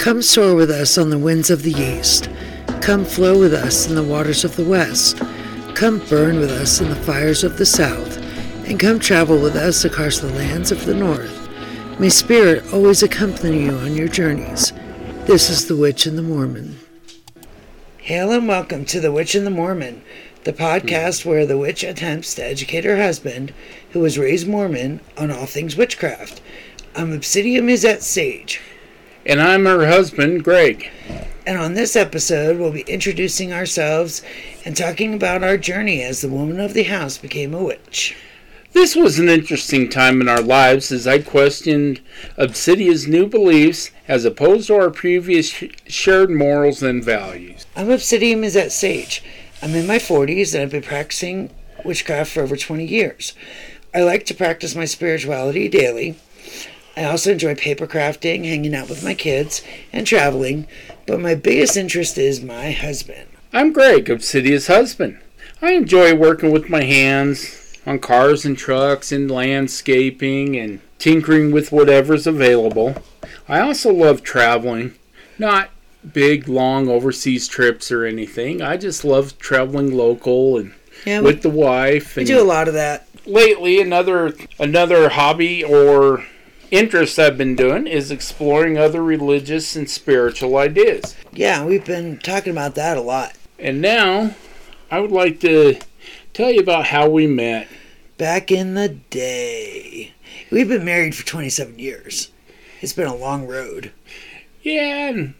Come soar with us on the winds of the east. Come flow with us in the waters of the west. Come burn with us in the fires of the south. And come travel with us across the lands of the north. May Spirit always accompany you on your journeys. This is The Witch and the Mormon. Hail and welcome to The Witch and the Mormon, the podcast where the witch attempts to educate her husband, who was raised Mormon, on all things witchcraft. I'm Obsidia Musette Sage. And I'm her husband, Greg. And on this episode, we'll be introducing ourselves and talking about our journey as the woman of the house became a witch. This was an interesting time in our lives as I questioned Obsidia's new beliefs as opposed to our previous sh- shared morals and values. I'm Obsidia Musette Sage. I'm in my 40s and I've been practicing witchcraft for over 20 years. I like to practice my spirituality daily. I also enjoy paper crafting, hanging out with my kids, and traveling, but my biggest interest is my husband. I'm Greg, Obsidia's husband. I enjoy working with my hands on cars and trucks and landscaping and tinkering with whatever's available. I also love traveling, not big, long overseas trips or anything. I just love traveling local and Yeah, we, with the wife. we do a lot of that. lately, another another hobby or interest I've been doing is exploring other religious and spiritual ideas. Yeah, we've been talking about that a lot. And now, I would like to tell you about how we met. Back in the day, we've been married for 27 years. It's been a long road. Yeah, and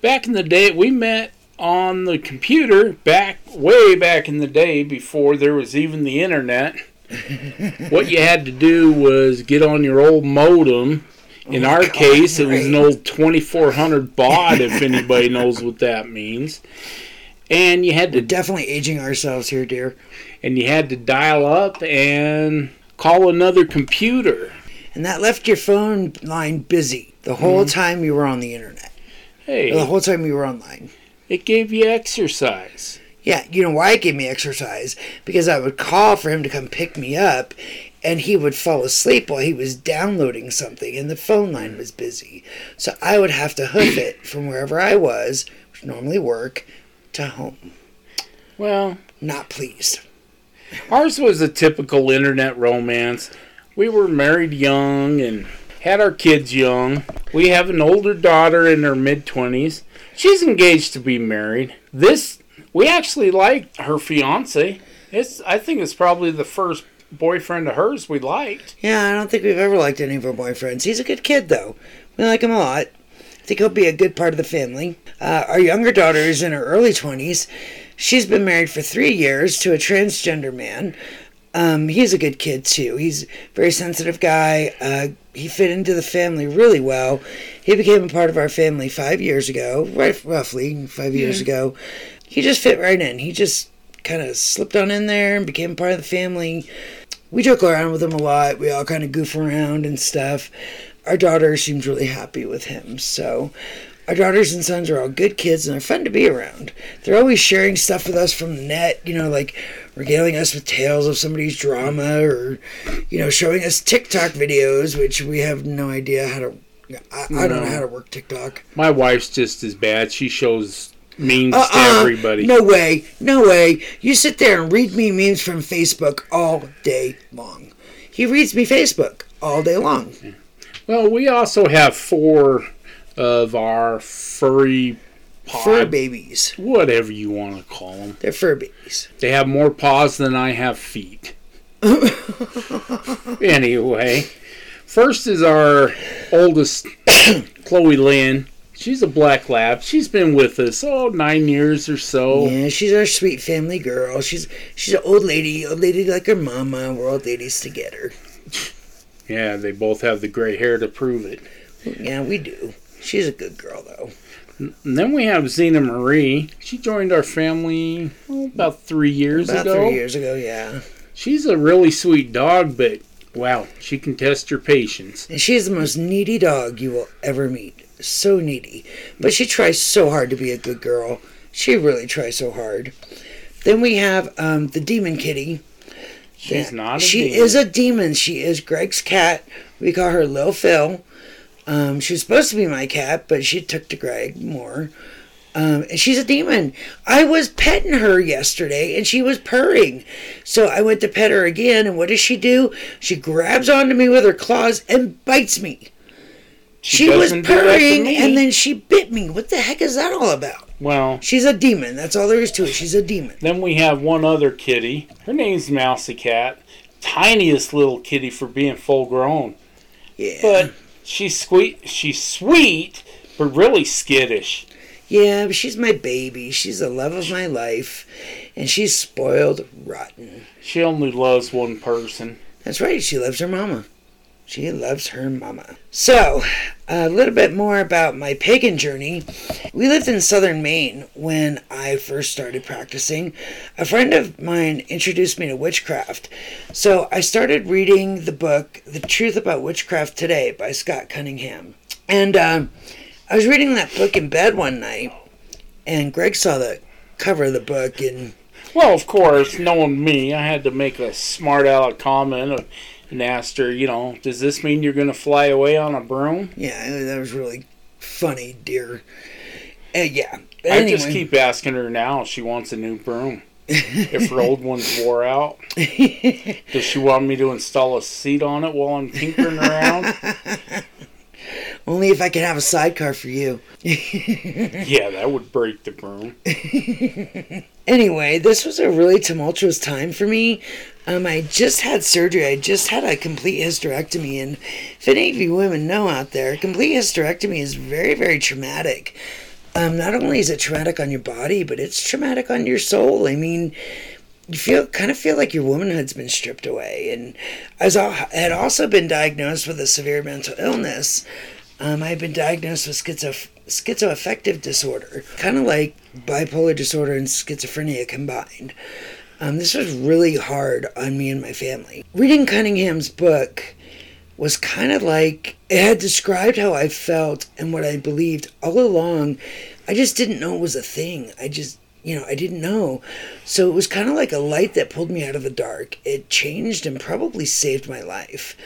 back in the day, we met on the computer back way back in the day before there was even the internet. What you had to do was get on your old modem. In Oh our God, case, it was an old 2400 baud, if anybody knows what that means. And you had We're to definitely aging ourselves here, dear. and you had to dial up and call another computer. And that left your phone line busy the whole mm-hmm. time you were on the internet, or the whole time you were online. it gave you exercise. Yeah, you know why it gave me exercise? Because I would call for him to come pick me up, and he would fall asleep while he was downloading something, and the phone line was busy. So I would have to hoof it from wherever I was, which normally work, to home. Well, Not pleased. Ours was a typical internet romance. We were married young and had our kids young. We have an older daughter in her mid 20s. She's engaged to be married. This, we actually liked her fiance. It's, I think it's probably the first boyfriend of hers we liked. Yeah, I don't think we've ever liked any of her boyfriends. He's a good kid, though. We like him a lot. I think he'll be a good part of the family. Uh, our younger daughter is in her early 20s. She's been married for three years to a transgender man. Um, he's a good kid, too. He's a very sensitive guy. Uh, he fit into the family really well. He became a part of our family five years ago, right, roughly five years ago. He just fit right in. He just kind of slipped on in there and became part of the family we joke around with him a lot. We all kind of goof around and stuff. Our daughter seems really happy with him. So, our daughters and sons are all good kids and they're fun to be around. They're always sharing stuff with us from the net, you know, like regaling us with tales of somebody's drama or, you know, showing us TikTok videos, which we have no idea how to. I, I don't know how to work TikTok. My wife's just as bad. She shows memes Uh-uh, to everybody. No way. No way. You sit there and read me memes from Facebook all day long. He reads me Facebook all day long. Well, we also have four of our furry pod, Fur babies. whatever you want to call them. They're fur babies. They have more paws than I have feet. anyway, first is our oldest, Chloe Lynn. She's a black lab. She's been with us oh nine years or so. Yeah, she's our sweet family girl. She's she's an old lady, old lady like her mama. We're old ladies together. Yeah, they both have the gray hair to prove it. Yeah, we do. She's a good girl though. And then we have Zena Marie. She joined our family oh, about three years About ago. three years ago, yeah. She's a really sweet dog, but wow, she can test your patience. And she's the most needy dog you will ever meet. So needy. But she tries so hard to be a good girl. She really tries so hard. Then we have um, the demon kitty. She's not a She demon. is a demon. She is Greg's cat. We call her Lil Phil. Um, she was supposed to be my cat, but she took to Greg more. Um, and she's a demon. I was petting her yesterday and she was purring. So I went to pet her again, and what does she do? She grabs onto me with her claws and bites me. She, was doesn't do that to purring and then she bit me. What the heck is that all about? Well, She's a demon. That's all there is to it. She's a demon. then we have one other kitty. Her name's Mousy Cat. Tiniest little kitty for being full grown. Yeah. But she's sweet. She's sweet, but really skittish. Yeah, but she's my baby. She's the love of my life. And she's spoiled rotten. She only loves one person. That's right. She loves her mama. She loves her mama. So, a little bit more about my pagan journey. We lived in southern Maine when I first started practicing. A friend of mine introduced me to witchcraft. So, I started reading the book, The Truth About Witchcraft Today by Scott Cunningham. And um, I was reading that book in bed one night, and Greg saw the cover of the book and Well, of course, knowing me, I had to make a smart aleck comment uh, and asked her, you know, does this mean you're going to fly away on a broom? Yeah, that was really funny, dear. Uh, yeah. But I just keep asking her now if she wants a new broom. if her old one's wore out, does she want me to install a seat on it while I'm tinkering around? only if I can have a sidecar for you. yeah, that would break the broom. Anyway, this was a really tumultuous time for me. Um, I just had surgery. I just had a complete hysterectomy, and if any of you women know out there, complete hysterectomy is very, very traumatic. Um, not only is it traumatic on your body, but it's traumatic on your soul. I mean, you feel kind of feel like your womanhood's been stripped away, and I had also been diagnosed with a severe mental illness. Um, I've been diagnosed with schizo- schizoaffective disorder, kind of like bipolar disorder and schizophrenia combined. Um, this was really hard on me and my family. Reading Cunningham's book was kind of like it had described how I felt and what I believed all along. I just didn't know it was a thing. I just, you know, I didn't know. So it was kind of like a light that pulled me out of the dark. It changed and probably saved my life.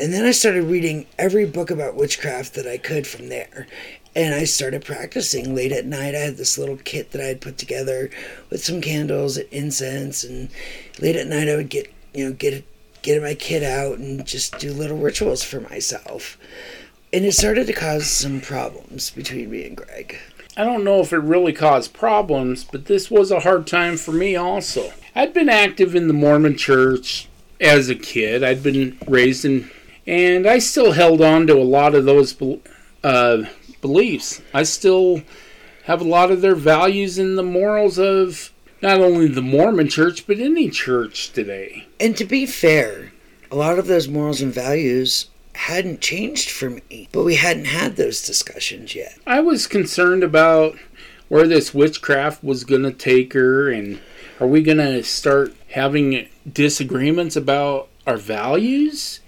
And then I started reading every book about witchcraft that I could from there. And I started practicing late at night. I had this little kit that I had put together with some candles and incense. And late at night, I would get, you know, get get my kit out and just do little rituals for myself. And it started to cause some problems between me and Greg. I don't know if it really caused problems, but this was a hard time for me also. I'd been active in the Mormon church as a kid. I'd been raised in, and I still held on to a lot of those uh, beliefs. I still have a lot of their values and the morals of not only the Mormon church, but any church today. And to be fair, a lot of those morals and values hadn't changed for me, but we hadn't had those discussions yet. I was concerned about where this witchcraft was going to take her, and are we going to start having disagreements about our values?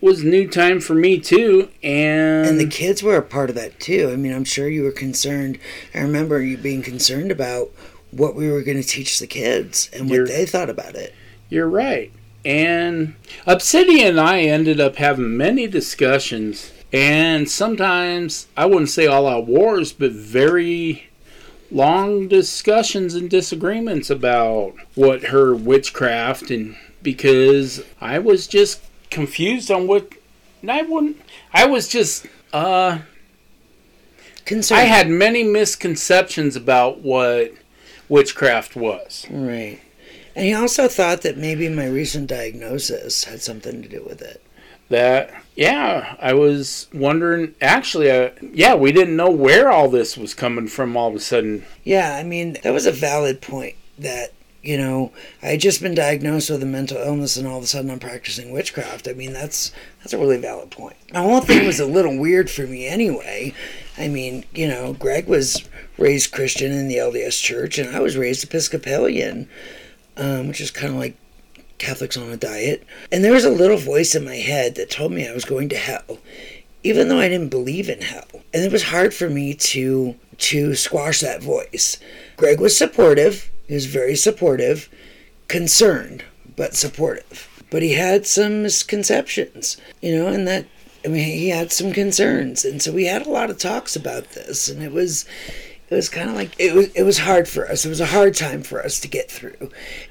Was new time for me too, and, And the kids were a part of that too. I mean, I'm sure you were concerned. I remember you being concerned about what we were going to teach the kids and what they thought about it. you're right. And Obsidia and I ended up having many discussions, and sometimes I wouldn't say all out wars, but very long discussions and disagreements about what her witchcraft and because I was just confused on what I wouldn't I was just uh Concerned. I had many misconceptions about what witchcraft was. Right. And he also thought that maybe my recent diagnosis had something to do with it. that yeah i was wondering actually uh, yeah we didn't know where all this was coming from all of a sudden Yeah, I mean, that was a valid point that, you know, I had just been diagnosed with a mental illness and all of a sudden I'm practicing witchcraft. I mean, that's that's a really valid point. The whole thing was a little weird for me anyway. I mean, you know, Greg was raised Christian in the LDS church and I was raised Episcopalian, um, which is kind of like Catholics on a diet. And there was a little voice in my head that told me I was going to hell, even though I didn't believe in hell. And it was hard for me to to squash that voice. Greg was supportive. He was very supportive, concerned, but supportive. But he had some misconceptions, you know, and that I mean, he had some concerns, and so we had a lot of talks about this, and it was, it was kind of like it was. It was hard for us. It was a hard time for us to get through,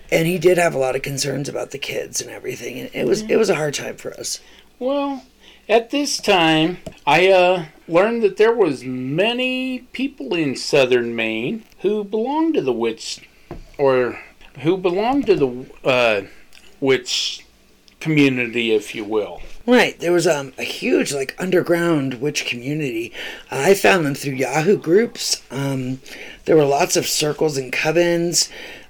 and he did have a lot of concerns about the kids and everything, and it was it was a hard time for us. Well, at this time, I uh, learned that there was many people in southern Maine who belonged to the witch, or who belonged to the uh, witch community, if you will. Right. There was um, a huge, like, underground witch community. I found them through Yahoo groups. Um, there were lots of circles and covens.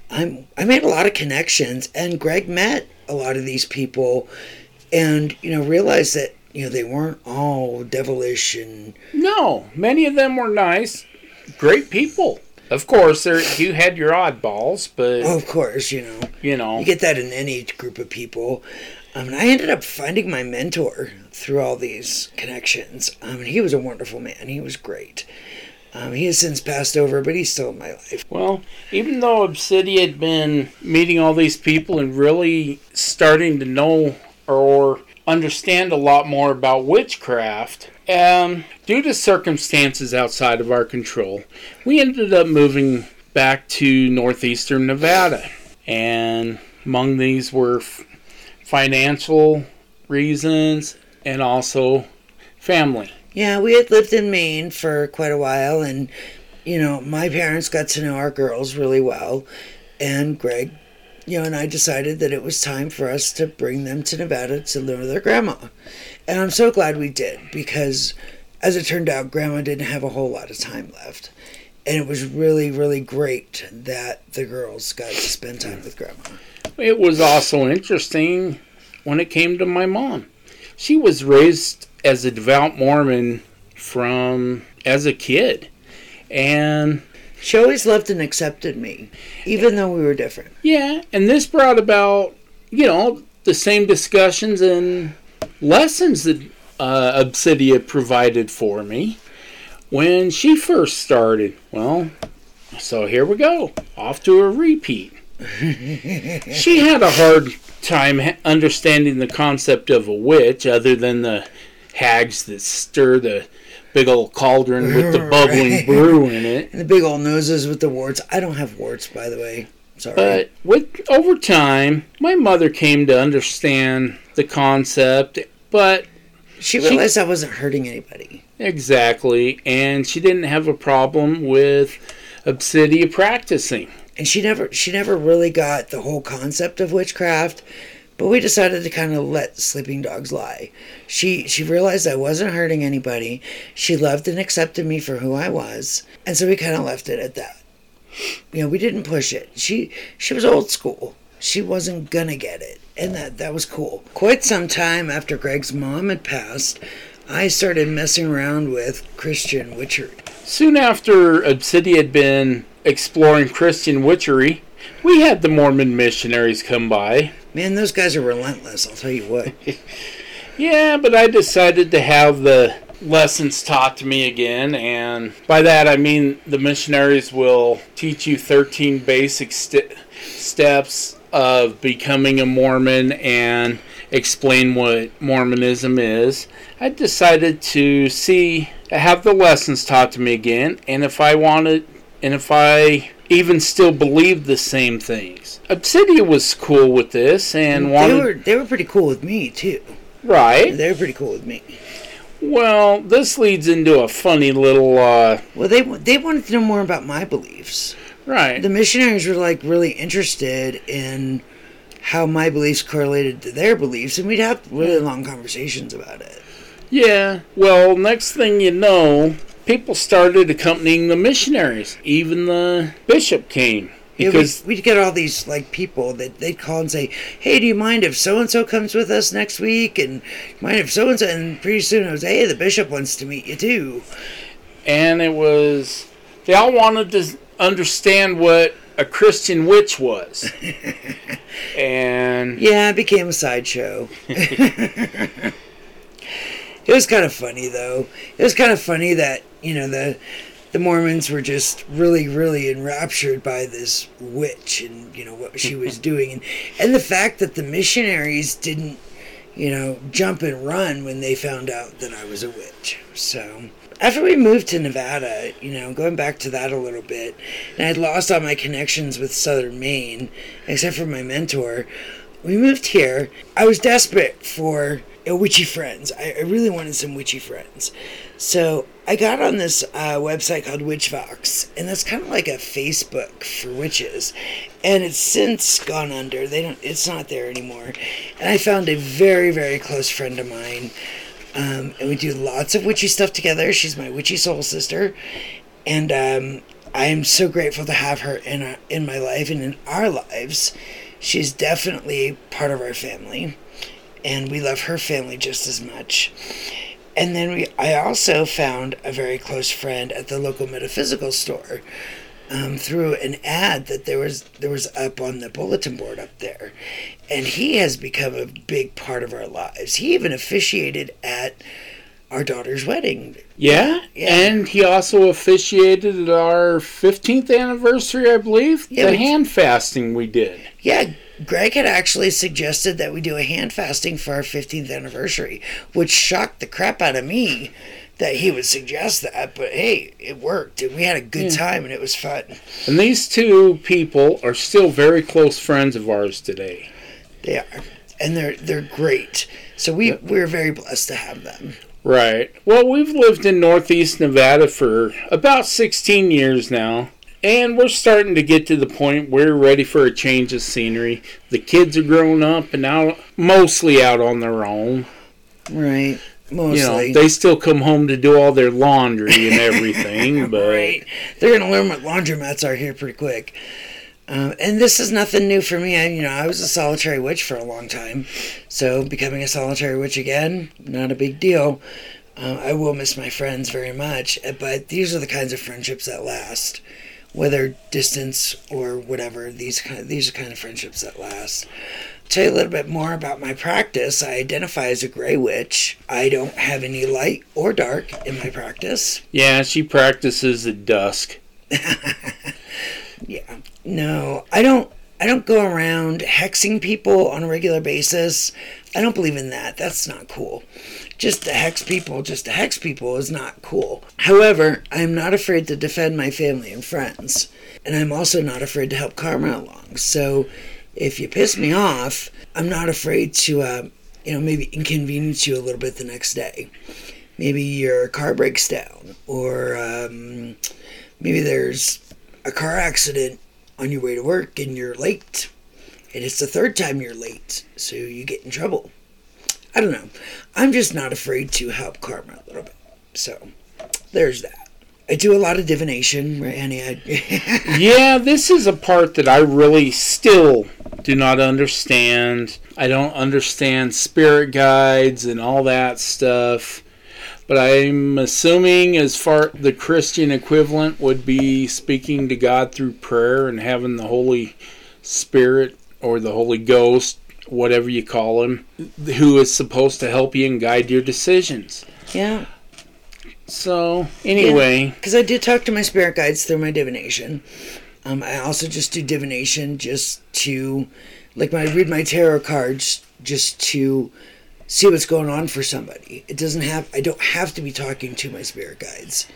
I'm, I made a lot of connections, and Greg met a lot of these people and, you know, realized that, you know, they weren't all devilish and. No, many of them were nice, great people. Of course, there you had your oddballs, but Oh, of course, you know. you know, You get that in any group of people. Um, I ended up finding my mentor through all these connections. Um, he was a wonderful man. He was great. Um, he has since passed over, but he's still in my life. Well, even though Obsidia had been meeting all these people and really starting to know or understand a lot more about witchcraft, um, due to circumstances outside of our control, we ended up moving back to northeastern Nevada. And among these were f- financial reasons and also family. Yeah, we had lived in Maine for quite a while, and you know, my parents got to know our girls really well, and Greg, you know, and I decided that it was time for us to bring them to Nevada to live with their grandma, and I'm so glad we did because, as it turned out, Grandma didn't have a whole lot of time left, and it was really, really great that the girls got to spend time with Grandma. It was also interesting when it came to my mom. She was raised as a devout Mormon from as a kid. And She always loved and accepted me, even though we were different. yeah, and this brought about, you know, the same discussions and lessons that uh, Obsidia provided for me when she first started. Well, so here we go, off to a repeat. she had a hard time understanding the concept of a witch, other than the hags that stir the big old cauldron with the bubbling Right. brew in it. And the big old noses with the warts. I don't have warts, by the way. Sorry. But with over time, my mother came to understand the concept, but she realized I wasn't hurting anybody. exactly, and she didn't have a problem with Obsidia practicing. And she never she never really got the whole concept of witchcraft. But we decided to kind of let sleeping dogs lie. She she realized I wasn't hurting anybody. She loved and accepted me for who I was. And so we kind of left it at that. You know, we didn't push it. She she was old school. She wasn't gonna get it. And that that was cool. Quite some time after Greg's mom had passed, I started messing around with Christian witchery. Soon after Obsidia had been exploring Christian witchery, we had the Mormon missionaries come by. Man, those guys are relentless, I'll tell you what. Yeah, but I decided to have the lessons taught to me again, and by that I mean the missionaries will teach you 13 basic st- steps of becoming a Mormon and explain what Mormonism is. I decided to see have the lessons taught to me again, and if I wanted, and if I even still believed the same things. Obsidia was cool with this and they were they were pretty cool with me too. right. They were pretty cool with me. Well, this leads into a funny little, uh, Well, they they wanted to know more about my beliefs. right. The missionaries were like really interested in how my beliefs correlated to their beliefs, and we'd have really long conversations about it. Yeah, well, next thing you know, people started accompanying the missionaries. Even the bishop came. Yeah, Because, we'd, we'd get all these like people that they'd call and say, "Hey, do you mind if so and so comes with us next week?" And mind if so and so? And pretty soon it was, "Hey, the bishop wants to meet you too." and it was, they all wanted to understand what a Christian witch was. and, Yeah, it became a sideshow. it was kind of funny though. It was kind of funny that you know the the Mormons were just really, really enraptured by this witch and you know what she was doing, and and the fact that the missionaries didn't, you know, jump and run when they found out that I was a witch. So after we moved to Nevada, you know, going back to that a little bit, and I'd lost all my connections with Southern Maine, except for my mentor. We moved here. I was desperate for uh, witchy friends. I, I really wanted some witchy friends. So I got on this uh, website called Witchvox, and that's kind of like a Facebook for witches. And it's since gone under. They don't. It's not there anymore. And I found a very, very close friend of mine um, and we do lots of witchy stuff together. She's my witchy soul sister, and um, I am so grateful to have her in our, in my life and in our lives. She's definitely part of our family, and we love her family just as much. And then we, I also found a very close friend at the local metaphysical store um, through an ad that there was there was up on the bulletin board up there, and he has become a big part of our lives. He even officiated at our daughter's wedding. Yeah, yeah. and he also officiated at our 15th anniversary, I believe. Yeah, the hand fasting we did. Yeah, Greg had actually suggested that we do a hand fasting for our 15th anniversary, which shocked the crap out of me that he would suggest that, but hey, it worked, and we had a good yeah. time, and it was fun. And these two people are still very close friends of ours today. They are, and they're they're great. So we we're very blessed to have them. Right. Well, we've lived in Northeast Nevada for about 16 years now. And we're starting to get to the point where we're ready for a change of scenery. The kids are grown up and now mostly out on their own. Right. Mostly. You know, they still come home to do all their laundry and everything, but right. they're gonna learn what laundromats are here pretty quick. Um, and this is nothing new for me. I, you know, I was a solitary witch for a long time, so becoming a solitary witch again, not a big deal. Uh, I will miss my friends very much, but these are the kinds of friendships that last, whether distance or whatever. These kind, of, these are kind of friendships that last tell you a little bit more about my practice. I identify as a gray witch. I don't have any light or dark in my practice. Yeah, she practices at dusk. yeah. No, I don't I don't go around hexing people on a regular basis. I don't believe in that. That's not cool. Just to hex people, just to hex people is not cool. However, I'm not afraid to defend my family and friends. And I'm also not afraid to help karma along. So if you piss me off, I'm not afraid to, uh, you know, maybe inconvenience you a little bit the next day. Maybe your car breaks down, or um, maybe there's a car accident on your way to work and you're late. And it's the third time you're late, so you get in trouble. I don't know. I'm just not afraid to help karma a little bit. So there's that. I do a lot of divination, right, Annie? yeah, this is a part that I really still do not understand. I don't understand spirit guides and all that stuff. But I'm assuming, as far the Christian equivalent would be speaking to God through prayer and having the Holy Spirit or the Holy Ghost, whatever you call him, who is supposed to help you and guide your decisions. Yeah. So anyway, because yeah, I do talk to my spirit guides through my divination. Um, I also just do divination just to, like, when I read my tarot cards, just to see what's going on for somebody. It doesn't have. I don't have to be talking to my spirit guides.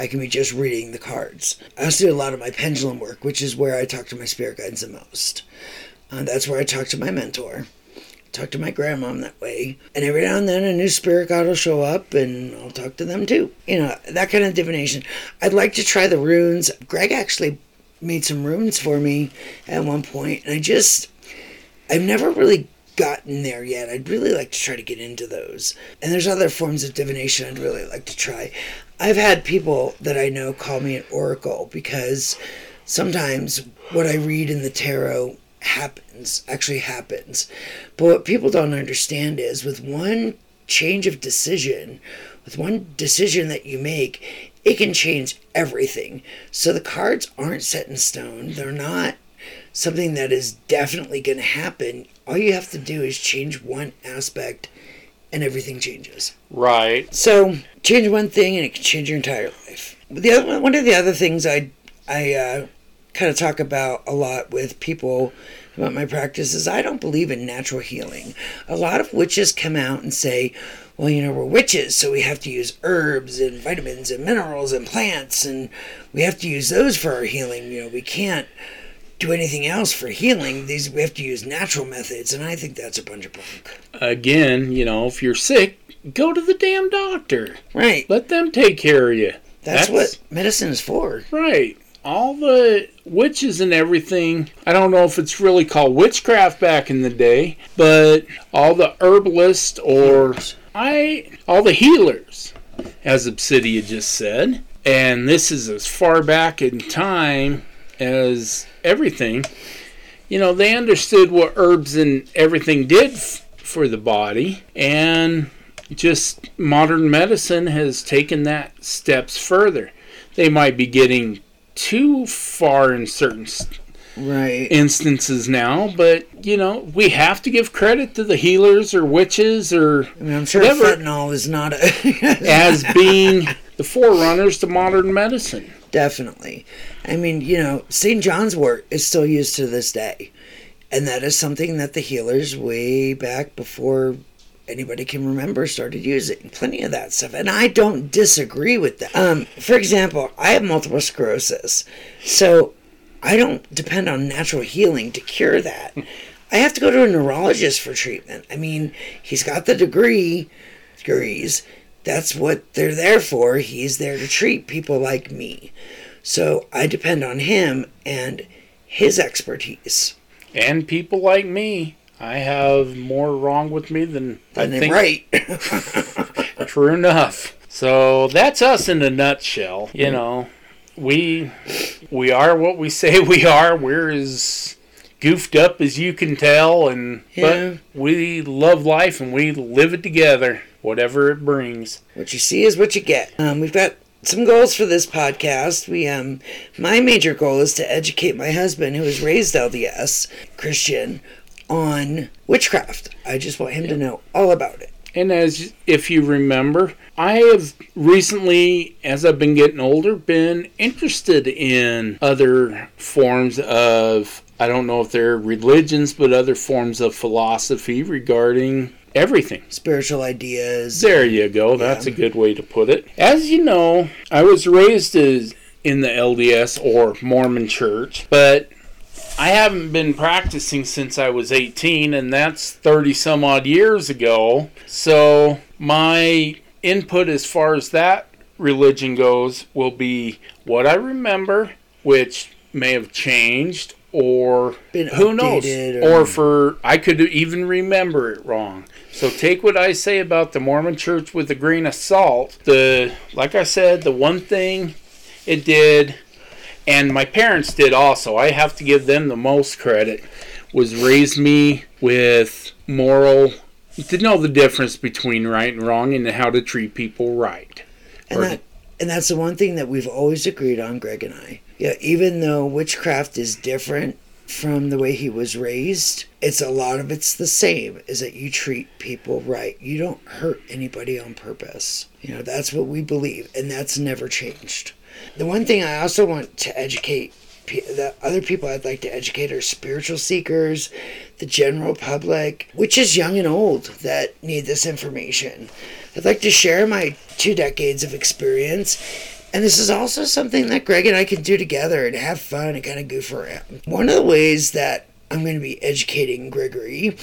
I can be just reading the cards. I also do a lot of my pendulum work, which is where I talk to my spirit guides the most. Uh, that's where I talk to my mentor talk to my grandmom that way. And every now and then a new spirit guide will show up and I'll talk to them too. You know, that kind of divination. I'd like to try the runes. Greg actually made some runes for me at one point, and I just, I've never really gotten there yet. I'd really like to try to get into those. And there's other forms of divination I'd really like to try. I've had people that I know call me an oracle because sometimes what I read in the tarot happens, actually happens. But what people don't understand is with one change of decision, with one decision that you make, it can change everything. So the cards aren't set in stone. They're not something that is definitely going to happen. All you have to do is change one aspect and everything changes. Right. So change one thing and it can change your entire life. The other one of the other things I I uh, kind of talk about a lot with people about my practice is I don't believe in natural healing. A lot of witches come out and say, well, you know, we're witches, so we have to use herbs and vitamins and minerals and plants, and we have to use those for our healing. You know, we can't do anything else for healing. These we have to use natural methods, and I think that's a bunch of bunk. Again, you know, if you're sick, go to the damn doctor. Right. Let them take care of you. That's, what medicine is for. Right. All the witches and everything, I don't know if it's really called witchcraft back in the day, but all the herbalists or I all the healers, as Obsidia just said, and this is as far back in time as everything. You know, they understood what herbs and everything did f- for the body, and just modern medicine has taken that steps further. They might be getting too far in certain s- Right. instances now, but you know, we have to give credit to the healers or witches or I mean, I'm sure Never- fentanyl is not a. as being the forerunners to modern medicine. Definitely. I mean, you know, St. John's wort is still used to this day. And that is something that the healers, way back before anybody can remember, started using. Plenty of that stuff. And I don't disagree with that. Um, for example, I have multiple sclerosis. So I don't depend on natural healing to cure that. I have to go to a neurologist for treatment. I mean, he's got the degree, degrees. That's what they're there for. He's there to treat people like me. So I depend on him and his expertise. And people like me, I have more wrong with me than I think. right. True enough. So that's us in a nutshell. You mm-hmm. know, we we are what we say we are. We're as goofed up as you can tell, and Yeah. but we love life and we live it together, whatever it brings. what you see is what you get. Um, we've got some goals for this podcast. We um, my major goal is to educate my husband, who is raised LDS Christian, on witchcraft. I just want him to know all about it. And as if you remember, I have recently, as I've been getting older, been interested in other forms of, I don't know if they're religions, but other forms of philosophy regarding everything. Spiritual ideas. There you go. That's a good way to put it. As you know, I was raised as in the LDS or Mormon church, but I haven't been practicing since I was 18, and that's 30 some odd years ago. So, my input as far as that religion goes will be what I remember, which may have changed, or Been who knows, or or- for I could even remember it wrong. So take what I say about the Mormon Church with a grain of salt. The like I said, the one thing it did and my parents did also. I have to give them the most credit. Was raise me with moral to know the difference between right and wrong and how to treat people right. And that and that's the one thing that we've always agreed on, Greg and I. Yeah, even though witchcraft is different from the way he was raised, it's a lot of it's the same, is that you treat people right. You don't hurt anybody on purpose. You know, that's what we believe, and that's never changed. The one thing I also want to educate the other people I'd like to educate are spiritual seekers, the general public, which is young and old that need this information. I'd like to share my two decades of experience. And this is also something that Greg and I can do together and have fun and kind of goof around. One of the ways that I'm going to be educating Gregory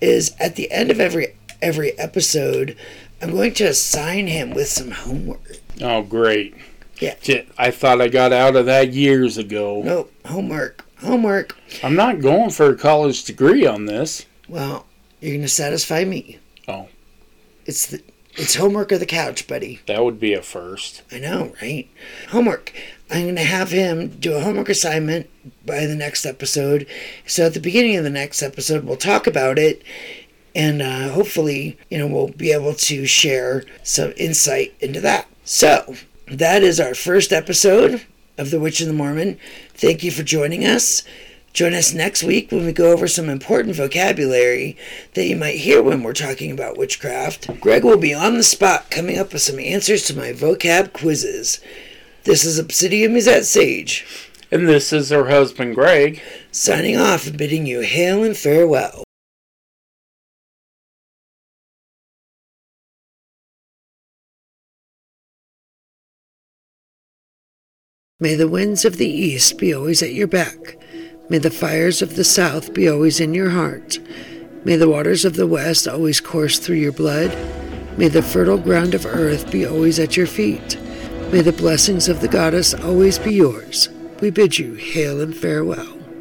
is at the end of every every episode, I'm going to assign him with some homework. Oh great. Yeah. I thought I got out of that years ago. Nope, homework. Homework. I'm not going for a college degree on this. Well, you're going to satisfy me. Oh. It's the it's homework or the couch, buddy. That would be a first. I know, right? Homework. I'm going to have him do a homework assignment by the next episode. So at the beginning of the next episode, we'll talk about it. And uh, hopefully, you know, we'll be able to share some insight into that. So that is our first episode of The Witch and the Mormon. Thank you for joining us. Join us next week when we go over some important vocabulary that you might hear when we're talking about witchcraft. Greg will be on the spot coming up with some answers to my vocab quizzes. This is Obsidia Musette Sage. And this is her husband, Greg. Signing off and bidding you hail and farewell. May the winds of the east be always at your back. May the fires of the south be always in your heart. May the waters of the west always course through your blood. May the fertile ground of earth be always at your feet. May the blessings of the goddess always be yours. We bid you hail and farewell.